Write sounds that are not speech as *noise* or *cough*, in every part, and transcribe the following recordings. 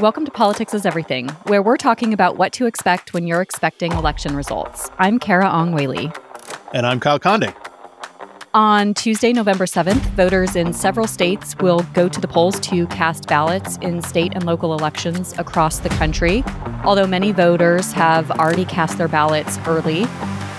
Welcome to Politics is Everything, where we're talking about what to expect when you're expecting election results. I'm Carah Ong Whaley. And I'm Kyle Kondik. On Tuesday, November 7th, voters in several states will go to the polls to cast ballots in state and local elections across the country. Although many voters have already cast their ballots early,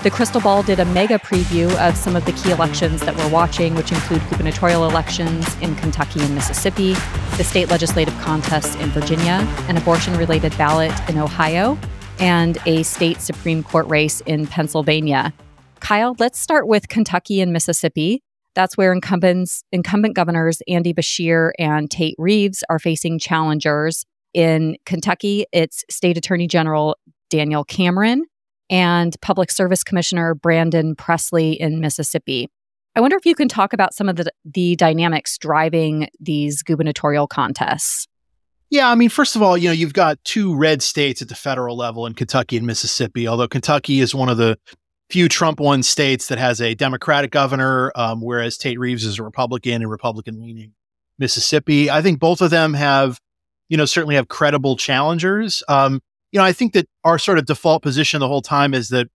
the Crystal Ball did a mega preview of some of the key elections that we're watching, which include gubernatorial elections in Kentucky and Mississippi, the state legislative contests in Virginia, an abortion related ballot in Ohio, and a state Supreme Court race in Pennsylvania. Kyle, let's start with Kentucky and Mississippi. That's where incumbents, incumbent governors Andy Beshear and Tate Reeves are facing challengers. In Kentucky, it's State Attorney General Daniel Cameron and Public Service Commissioner Brandon Presley in Mississippi. I wonder if you can talk about some of the, the dynamics driving these gubernatorial contests. Yeah, I mean, first of all, you know, you've got two red states at the federal level in Kentucky and Mississippi, although Kentucky is one of the few Trump won states that has a Democratic governor, um, whereas Tate Reeves is a Republican and Republican leaning Mississippi. I think both of them have, you know, certainly have credible challengers. Um, you know, I think that our sort of default position the whole time is that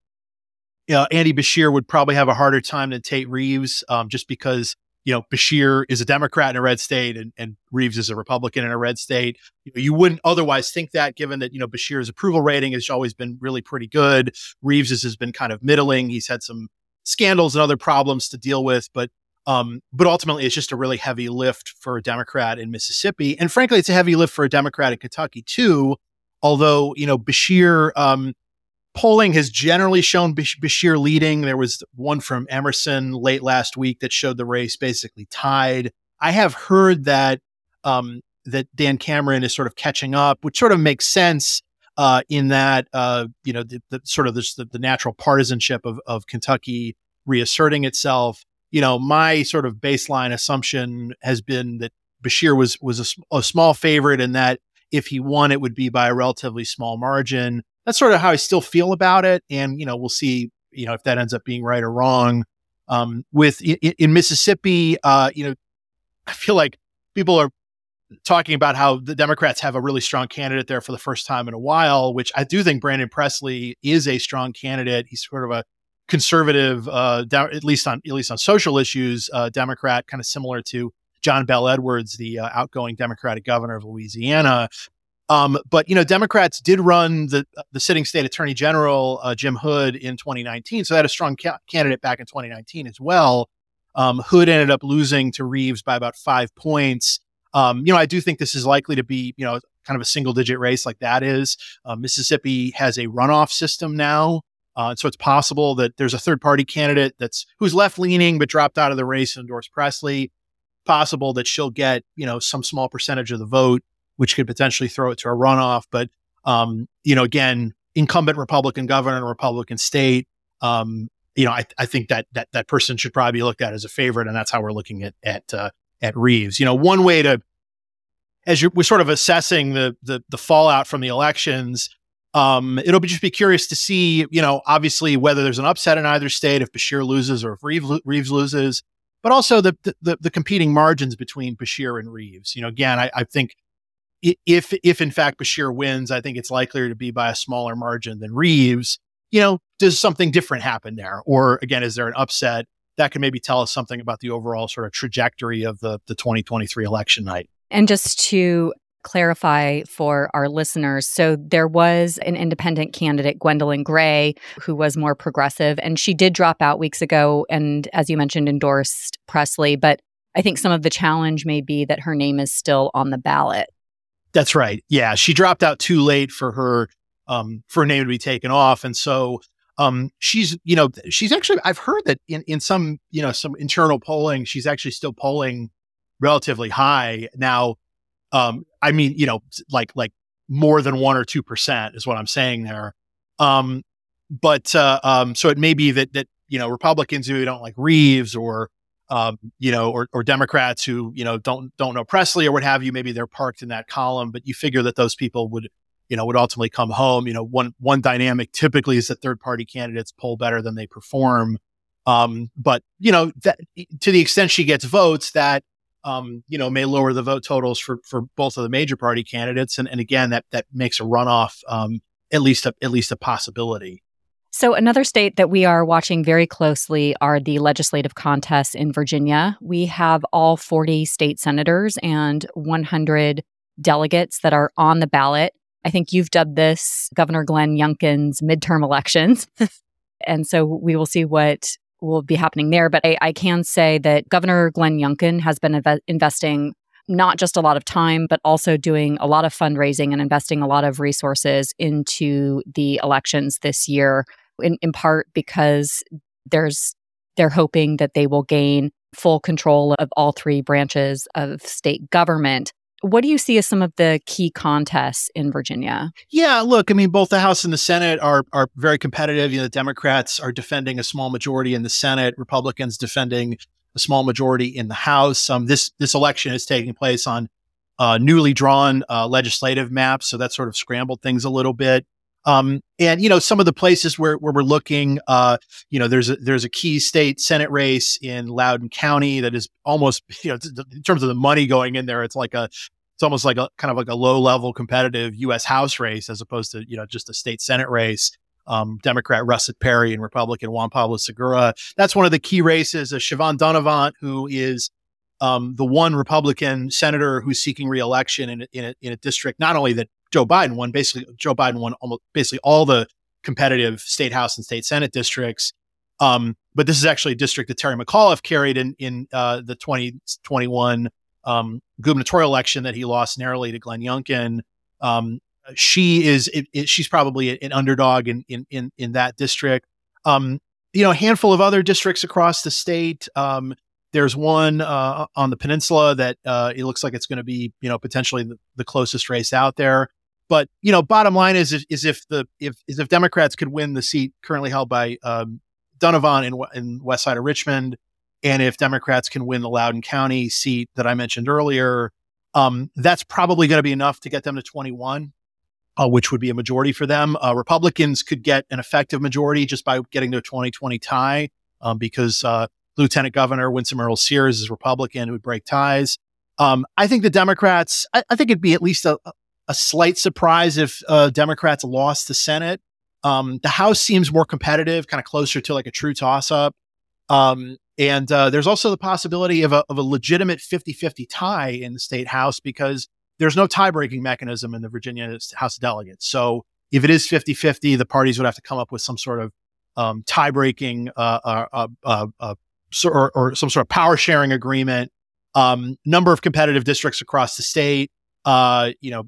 you know, Andy Beshear would probably have a harder time than Tate Reeves, um, just because you know Beshear is a Democrat in a red state and, and Reeves is a Republican in a red state. You, know, you wouldn't otherwise think that, given that you know Beshear's approval rating has always been really pretty good. Reeves's has been kind of middling. He's had some scandals and other problems to deal with, but um, but ultimately, it's just a really heavy lift for a Democrat in Mississippi, and frankly, it's a heavy lift for a Democrat in Kentucky too although you know Beshear um, polling has generally shown Beshear leading. There was one from Emerson late last week that showed the race basically tied. I have heard that um, that Dan Cameron is sort of catching up, which sort of makes sense uh, in that uh, you know the, the sort of this, the, the natural partisanship of, of Kentucky reasserting itself. You know, my sort of baseline assumption has been that Beshear was was a, a small favorite, and that if he won, it would be by a relatively small margin. That's sort of how I still feel about it. And, you know, we'll see, you know, if that ends up being right or wrong. Um, with in, in Mississippi, uh, you know, I feel like people are talking about how the Democrats have a really strong candidate there for the first time in a while, which I do think Brandon Presley is a strong candidate. He's sort of a conservative, uh, at least on at least on social issues, uh, Democrat, kind of similar to John Bel Edwards, the uh, outgoing Democratic governor of Louisiana. Um, but you know, Democrats did run the the sitting state attorney general uh, Jim Hood in 2019, so they had a strong ca- candidate back in 2019 as well. Um, Hood ended up losing to Reeves by about five points. Um, you know, I do think this is likely to be you know kind of a single digit race like that is. Uh, Mississippi has a runoff system now. Uh, so it's possible that there's a third party candidate that's who's left leaning but dropped out of the race and endorsed Presley possible that she'll get, you know, some small percentage of the vote, which could potentially throw it to a runoff. But, um, you know, again, incumbent Republican governor in a Republican state, um, you know, I, I think that that that person should probably be looked at as a favorite, and that's how we're looking at at uh, at Reeves. You know, one way to, as we're sort of assessing the the, the fallout from the elections, um, it'll be just be curious to see, you know, obviously whether there's an upset in either state if Beshear loses or if Reeves, Reeves loses but also the, the, the competing margins between Beshear and Reeves. You know, again, I, I think if if in fact Beshear wins, I think it's likelier to be by a smaller margin than Reeves. You know, does something different happen there, or again, is there an upset that can maybe tell us something about the overall sort of trajectory of the the 2023 election night? And just to clarify for our listeners. So there was an independent candidate, Gwendolyn Gray, who was more progressive, and she did drop out weeks ago and, as you mentioned, endorsed Presley. But I think some of the challenge may be that her name is still on the ballot. That's right. Yeah, she dropped out too late for her um, for her name to be taken off, and so um, she's you know she's actually I've heard that in in some you know some internal polling she's actually still polling relatively high now um, I mean, you know, like like more than one or two percent is what I'm saying there. Um, but uh, um, so it may be that that you know Republicans who don't like Reeves or um, you know, or, or Democrats who you know don't don't know Presley or what have you. Maybe they're parked in that column, but you figure that those people would you know would ultimately come home. You know, one one dynamic typically is that third party candidates poll better than they perform. Um, but you know that to the extent she gets votes, that um, you know, may lower the vote totals for for both of the major party candidates, and and again that that makes a runoff um, at least a, at least a possibility. So, another state that we are watching very closely are the legislative contests in Virginia. We have all 40 state senators and 100 delegates that are on the ballot. I think you've dubbed this Governor Glenn Youngkin's midterm elections. *laughs* and so we will see what will be happening there. But I, I can say that Governor Glenn Youngkin has been inv- investing not just a lot of time, but also doing a lot of fundraising and investing a lot of resources into the elections this year, in, in part because there's they're hoping that they will gain full control of all three branches of state government. What do you see as some of the key contests in Virginia? Yeah, look, I mean, both the House and the Senate are are very competitive. You know, the Democrats are defending a small majority in the Senate, Republicans defending a small majority in the House. Um, this this election is taking place on uh, newly drawn uh, legislative maps, so that sort of scrambled things a little bit. Um, and you know, some of the places where, where we're looking, uh, you know, there's a, there's a key state Senate race in Loudoun County that is almost, *laughs* you know, in terms of the money going in there, it's like a, it's almost like a kind of like a low level competitive U.S. House race as opposed to you know just a state Senate race. Um, Democrat Russet Perry and Republican Juan Pablo Segura. That's one of the key races. Uh, Siobhan Dunnavant, who is um, the one Republican senator who's seeking reelection in, in, a, in a district, not only that Joe Biden won, basically Joe Biden won almost basically all the competitive state house and state senate districts. Um, but this is actually a district that Terry McAuliffe carried in in uh, the 2021 um, gubernatorial election that he lost narrowly to Glenn Youngkin. Um, she is it, it, she's probably an underdog in in in, in that district. Um, you know, a handful of other districts across the state. Um, there's one uh, on the peninsula that uh, it looks like it's going to be you know potentially the, the, closest race out there. But you know, bottom line is is if the if is if Democrats could win the seat currently held by um, Dunnavant in in West Side of Richmond, and if Democrats can win the Loudoun County seat that I mentioned earlier, um, that's probably going to be enough to get them to 21, uh, which would be a majority for them. Uh, Republicans could get an effective majority just by getting to a 2020 tie um, because uh, Lieutenant Governor Winsome Earle Sears is Republican who would break ties. Um, I think the Democrats, I, I, think it'd be at least a, a slight surprise if uh, Democrats lost the Senate. Um, the House seems more competitive, kind of closer to like a true toss up. Um, and uh, there's also the possibility of a, of a legitimate 50 50 tie in the state house because there's no tie breaking mechanism in the Virginia House of Delegates. So if it is 50 50, the parties would have to come up with some sort of um, tie breaking uh uh, uh, uh, uh, or, or, some sort of power sharing agreement. Um, number of competitive districts across the state. you know,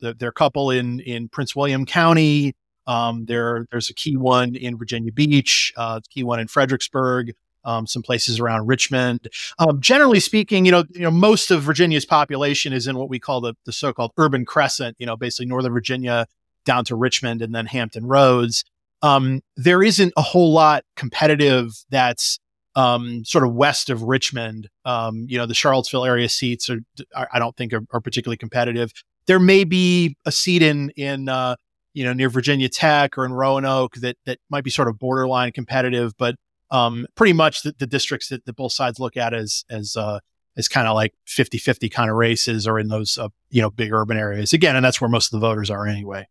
there are a couple in, in Prince William County. Um, there, there's a key one in Virginia Beach, uh, key one in Fredericksburg um, some places around Richmond. Um, generally speaking, you know, you know, most of Virginia's population is in what we call the, the so-called urban crescent. You know, basically Northern Virginia down to Richmond and then Hampton Roads. Um, there isn't a whole lot competitive that's um, sort of west of Richmond. Um, you know, the Charlottesville area seats are, are I don't think are, are, particularly competitive. There may be a seat in in uh, you know near Virginia Tech or in Roanoke that that might be sort of borderline competitive, but um, pretty much the, the districts that, that, both sides look at as as uh, as kind of like 50-50 kind of races are in those uh, you know big urban areas. Again and that's where most of the voters are anyway.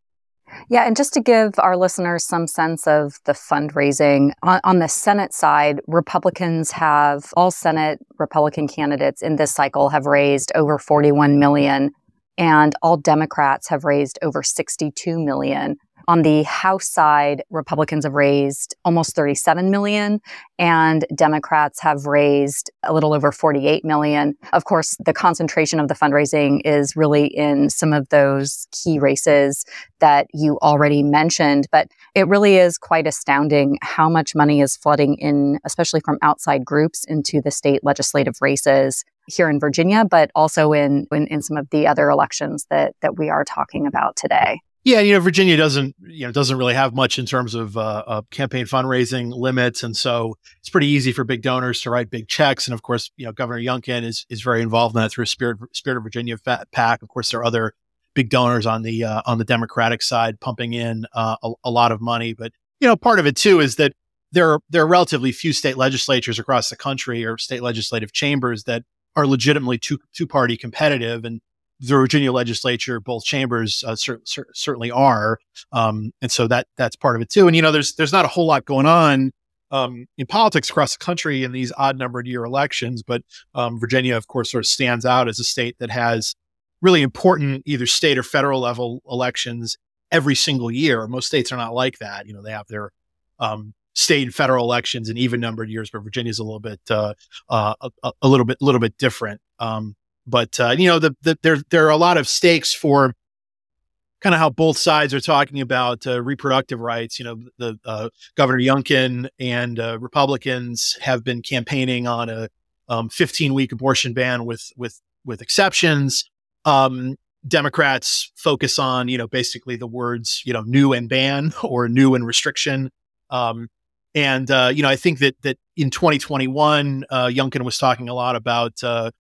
Yeah and just to give our listeners some sense of the fundraising on, on the senate side republicans have all senate republican candidates in this cycle have raised over 41 million and all democrats have raised over 62 million on the House side, Republicans have raised almost 37 million and Democrats have raised a little over 48 million. Of course, the concentration of the fundraising is really in some of those key races that you already mentioned, but it really is quite astounding how much money is flooding in, especially from outside groups into the state legislative races here in Virginia, but also in, in, in some of the other elections that, that we are talking about today. Yeah, you know, Virginia doesn't, you know, doesn't really have much in terms of uh, uh, campaign fundraising limits, and so it's pretty easy for big donors to write big checks. And of course, you know, Governor Youngkin is is very involved in that through Spirit Spirit of Virginia PAC. Of course, there are other big donors on the uh, on the Democratic side pumping in uh, a, a, lot of money. But you know, part of it too is that there are there are relatively few state legislatures across the country or state legislative chambers that are legitimately two two party competitive, and the Virginia legislature, both chambers uh, cer- cer- certainly are, um, and so that that's part of it too. And you know, there's there's not a whole lot going on um, in politics across the country in these odd numbered year elections, but um, Virginia, of course, sort of stands out as a state that has really important either state or federal level elections every single year. Most states are not like that. You know, they have their um, state and federal elections in even numbered years, but Virginia's a little bit uh, uh, a, a, little bit a little bit different. Um, but uh, you know, the, the, there there are a lot of stakes for kind of how both sides are talking about uh, reproductive rights. You know, the uh, Governor Youngkin and uh, Republicans have been campaigning on a um, 15 week abortion ban with with with exceptions. Um, Democrats focus on you know basically the words you know new and ban *laughs* or new and restriction. Um, and uh, you know, I think that that in 2021, uh, Youngkin was talking a lot about uh,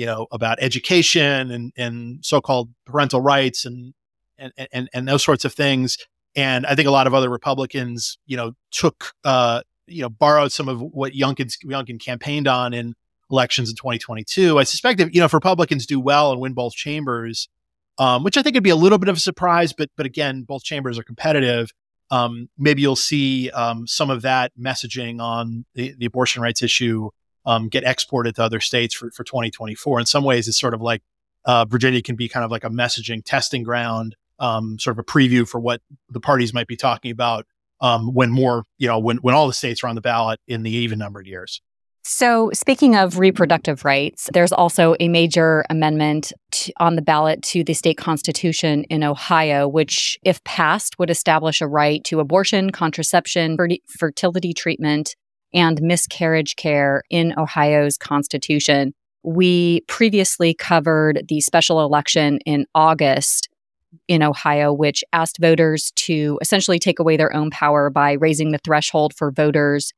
you know about education and and so-called parental rights and and and and those sorts of things. And I think a lot of other Republicans, you know, took uh, you know borrowed some of what Youngkin Youngkin campaigned on in elections in 2022. I suspect if you know if Republicans do well and win both chambers, um, which I think would be a little bit of a surprise, but but again, both chambers are competitive um, maybe you'll see um, some of that messaging on the, the abortion rights issue um, get exported to other states for, for 2024. In some ways, it's sort of like uh, Virginia can be kind of like a messaging testing ground, um, sort of a preview for what the parties might be talking about um, when more, you know, when, when all the states are on the ballot in the even numbered years. So, speaking of reproductive rights, there's also a major amendment on the ballot to the state constitution in Ohio, which, if passed, would establish a right to abortion, contraception, fertility treatment, and miscarriage care in Ohio's constitution. We previously covered the special election in August in Ohio, which asked voters to essentially take away their own power by raising the threshold for voters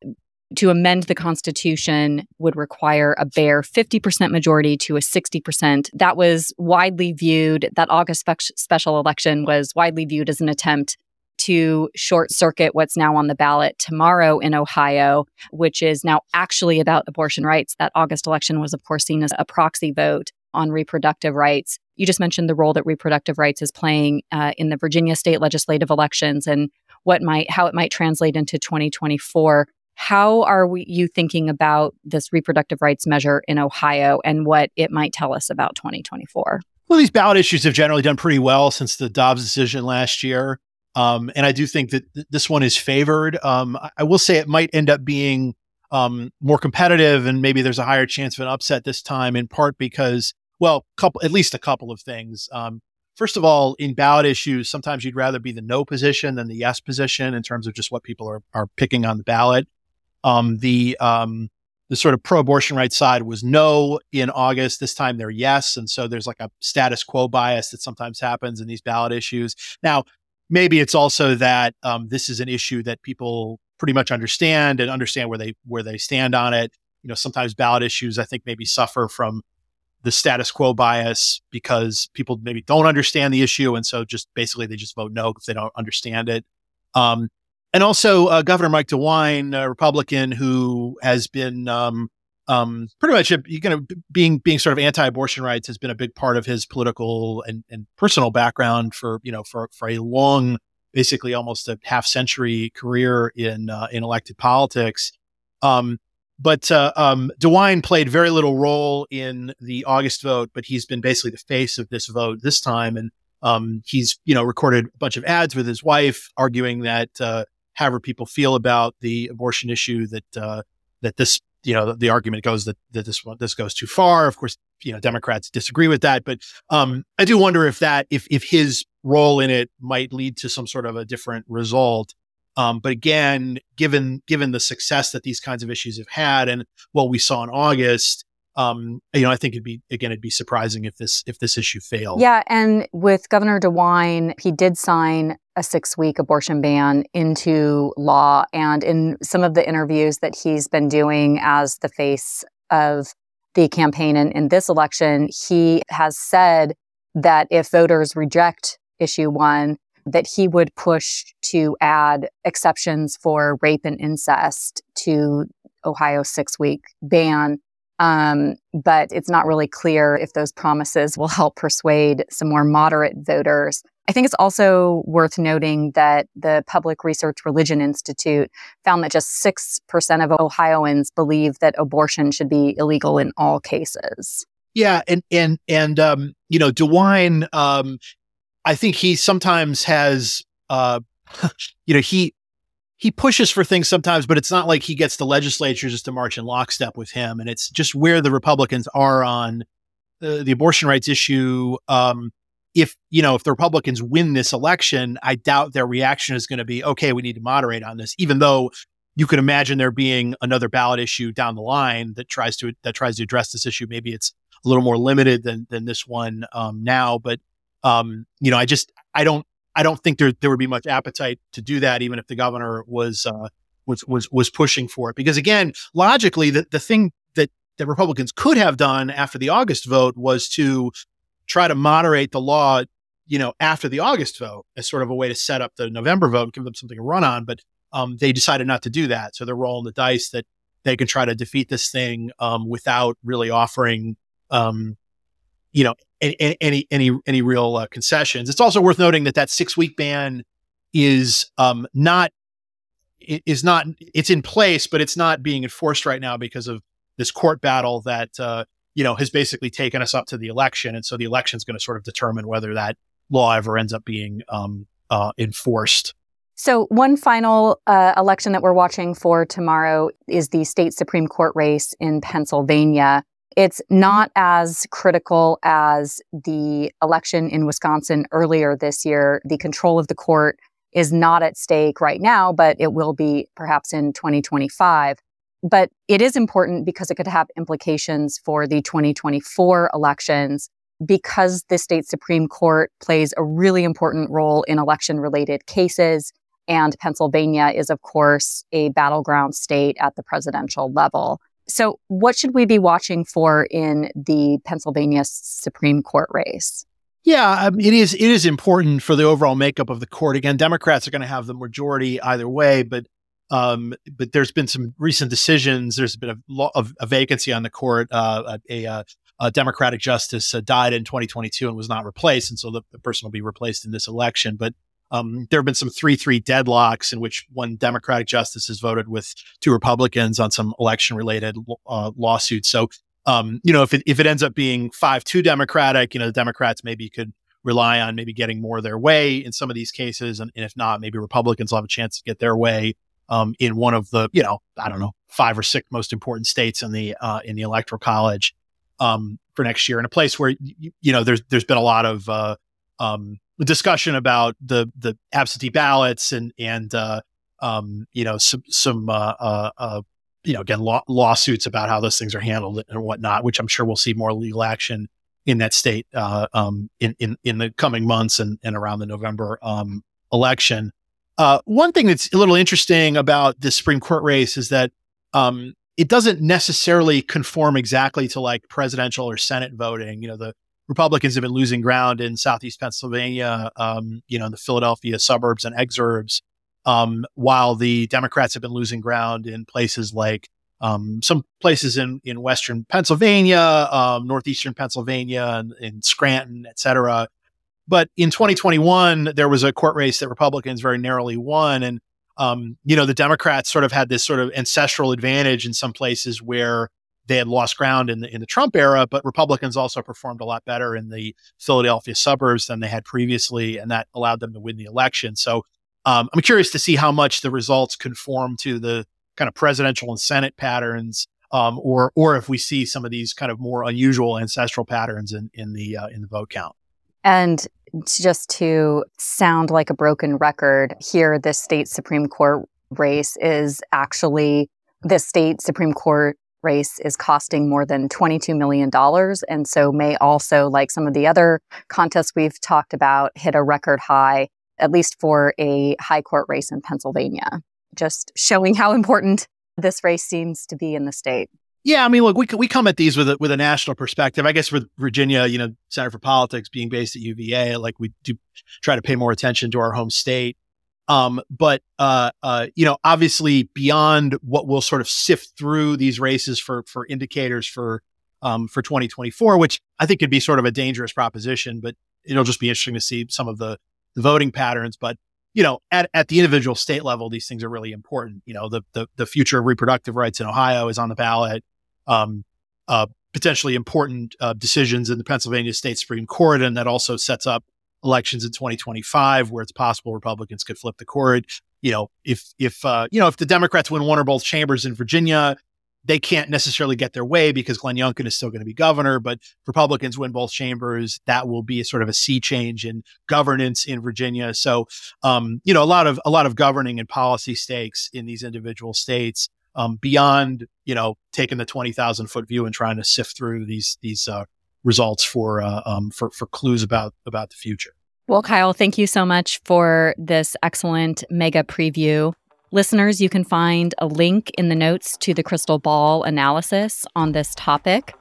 to amend the Constitution would require a bare 50% majority to a 60%. That was widely viewed, that August spe- special election was widely viewed as an attempt to short circuit what's now on the ballot tomorrow in Ohio, which is now actually about abortion rights. That August election was, of course, seen as a proxy vote on reproductive rights. You just mentioned the role that reproductive rights is playing uh, in the Virginia state legislative elections and what might how it might translate into 2024. How are we, you thinking about this reproductive rights measure in Ohio and what it might tell us about 2024? Well, these ballot issues have generally done pretty well since the Dobbs decision last year. Um, and I do think that th- this one is favored. Um, I-, I will say it might end up being um, more competitive, and maybe there's a higher chance of an upset this time, in part because, well, couple at least a couple of things. Um, first of all, in ballot issues, sometimes you'd rather be the no position than the yes position in terms of just what people are are picking on the ballot. Um, the um, the sort of pro-abortion rights side was no in August. This time they're yes, and so there's like a status quo bias that sometimes happens in these ballot issues. Now, maybe it's also that um, this is an issue that people pretty much understand and understand where they where they stand on it. You know, sometimes ballot issues I think maybe suffer from the status quo bias because people maybe don't understand the issue, and so just basically they just vote no because they don't understand it. Um, and also uh, Governor Mike DeWine, a Republican who has been um, um, pretty much you know being being sort of anti-abortion rights has been a big part of his political and, and personal background for you know for for a long, basically almost a half century career in uh, in elected politics. Um, but uh, um, DeWine played very little role in the August vote, but he's been basically the face of this vote this time, and um, he's you know recorded a bunch of ads with his wife arguing that uh, however people feel about the abortion issue that uh, that this you know the, the, argument goes that that this this goes too far. Of course, you know Democrats disagree with that, but um, I do wonder if that if if his role in it might lead to some sort of a different result. Um, but again, given given the success that these kinds of issues have had, and what we saw in August, um, you know, I think it'd be again, it'd be surprising if this if this issue failed. Yeah, and with Governor DeWine, he did sign a six week abortion ban into law, and in some of the interviews that he's been doing as the face of the campaign in, in this election, he has said that if voters reject issue one, that he would push to add exceptions for rape and incest to Ohio's six week ban Um, but it's not really clear if those promises will help persuade some more moderate voters. I think it's also worth noting that the Public Research Religion Institute found that just 6% of Ohioans believe that abortion should be illegal in all cases. Yeah, and and and um, you know, DeWine, um, I think he sometimes has, uh, *laughs* you know, he he pushes for things sometimes, but it's not like he gets the legislature just to march in lockstep with him. And it's just where the Republicans are on uh, the abortion rights issue. Um, if you know, if the Republicans win this election, I doubt their reaction is going to be okay. We need to moderate on this, even though you could imagine there being another ballot issue down the line that tries to that tries to address this issue. Maybe it's a little more limited than than this one um, now. But um, you know, I just I don't I don't think there there would be much appetite to do that, even if the governor was uh, was was was pushing for it. Because again, logically, the the thing that that Republicans could have done after the August vote was to try to moderate the law, you know, after the August vote as sort of a way to set up the November vote and give them something to run on. But um, they decided not to do that, so they're rolling the dice that they can try to defeat this thing um, without really offering um, you know, any any any, any real uh, concessions. It's also worth noting that that six week ban is um, not is not it's in place, but it's not being enforced right now because of this court battle that uh, you know has basically taken us up to the election, and so the election is going to sort of determine whether that law ever ends up being um, uh, enforced. So, one final uh, election that we're watching for tomorrow is the state Supreme Court race in Pennsylvania. It's not as critical as the election in Wisconsin earlier this year. The control of the court is not at stake right now, but it will be perhaps in 2025. But it is important because it could have implications for the 2024 elections because the state Supreme Court plays a really important role in election related cases. And Pennsylvania is, of course, a battleground state at the presidential level. So, what should we be watching for in the Pennsylvania Supreme Court race? Yeah, um, it is. It is important for the overall makeup of the court. Again, Democrats are going to have the majority either way, but um, but there's been some recent decisions. There's been a, lo- of a vacancy on the court. Uh, a, a, a, Democratic justice uh, died in 2022 and was not replaced, and so the, the person will be replaced in this election. But um, there have been some 3 3 deadlocks in which one Democratic justice has voted with two Republicans on some election related uh, lawsuits. So, um, you know, if it, if it ends up being 5 2 Democratic, you know, the Democrats maybe could rely on maybe getting more their way in some of these cases. And, and if not, maybe Republicans will have a chance to get their way um, in one of the, you know, I don't know, five or six most important states in the uh, in the electoral college um, for next year, in a place where you, you know there's there's been a lot of uh, um, discussion about the the absentee ballots and and uh, um, you know some some uh, uh, uh, you know again law- lawsuits about how those things are handled and whatnot, which I'm sure we'll see more legal action in that state uh, um, in in in the coming months and and around the November um, election. Uh, one thing that's a little interesting about this Supreme Court race is that um, it doesn't necessarily conform exactly to like presidential or Senate voting. You know, the Republicans have been losing ground in Southeast Pennsylvania, um, you know, the Philadelphia suburbs and exurbs, um, while the Democrats have been losing ground in places like um, some places in, in Western Pennsylvania, um, Northeastern Pennsylvania, and in Scranton, et cetera. But in 2021, there was a court race that Republicans very narrowly won. And, um, you know, the Democrats sort of had this sort of ancestral advantage in some places where they had lost ground in the in the Trump era, but Republicans also performed a lot better in the Philadelphia suburbs than they had previously, and that allowed them to win the election. So um, I'm curious to see how much the results conform to the kind of presidential and Senate patterns, um, or or if we see some of these kind of more unusual ancestral patterns in in the uh, in the vote count. And just to sound like a broken record, here this state Supreme Court race is actually the state Supreme Court race is costing more than $22 million. And so may also, like some of the other contests we've talked about, hit a record high, at least for a high court race in Pennsylvania. Just showing how important this race seems to be in the state. Yeah, I mean, look, we we come at these with a, with a national perspective. I guess with Virginia, you know, Center for Politics being based at UVA, like we do try to pay more attention to our home state. Um, but uh, uh, you know, obviously, beyond what we'll sort of sift through these races for for indicators for um, for 2024, which I think could be sort of a dangerous proposition, but it'll just be interesting to see some of the, the voting patterns. But you know, at, at the individual state level, these things are really important. You know, the the, the future of reproductive rights in Ohio is on the ballot. Um, uh, potentially important uh, decisions in the Pennsylvania State Supreme Court, and that also sets up elections in 2025 where it's possible Republicans could flip the court. You know, if if uh, you know if the Democrats win one or both chambers in Virginia, they can't necessarily get their way because Glenn Youngkin is still going to be governor. But Republicans win both chambers, that will be a sort of a sea change in governance in Virginia. So, um, you know, a lot of a lot of governing and policy stakes in these individual states um, beyond you know taking the twenty thousand foot view and trying to sift through these these uh, results for uh, um, for for clues about about the future. Well, Kyle, thank you so much for this excellent mega preview. Listeners, you can find a link in the notes to the crystal ball analysis on this topic.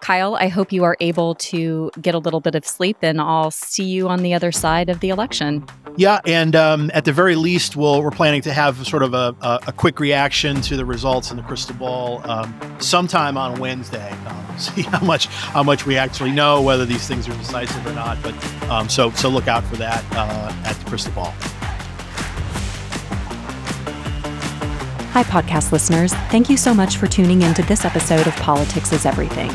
Kyle, I hope you are able to get a little bit of sleep and I'll see you on the other side of the election. Yeah, and um, at the very least, we'll, we're planning to have sort of a, a, a, quick reaction to the results in the crystal ball um, sometime on Wednesday. *laughs* Um, see how much how much we actually know whether these things are decisive or not. But um, so so look out for that uh, at the crystal ball. Hi, podcast listeners. Thank you so much for tuning in to this episode of Politics is Everything.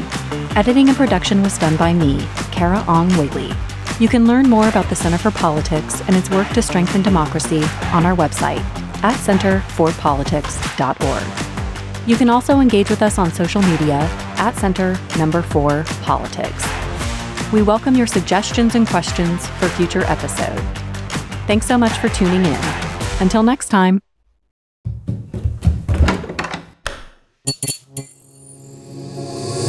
Editing and production was done by me, Carah Ong Whaley. You can learn more about the Center for Politics and its work to strengthen democracy on our website at centerforpolitics.org. You can also engage with us on social media at Center Number 4 Politics. We welcome your suggestions and questions for future episode. Thanks so much for tuning in. Until next time.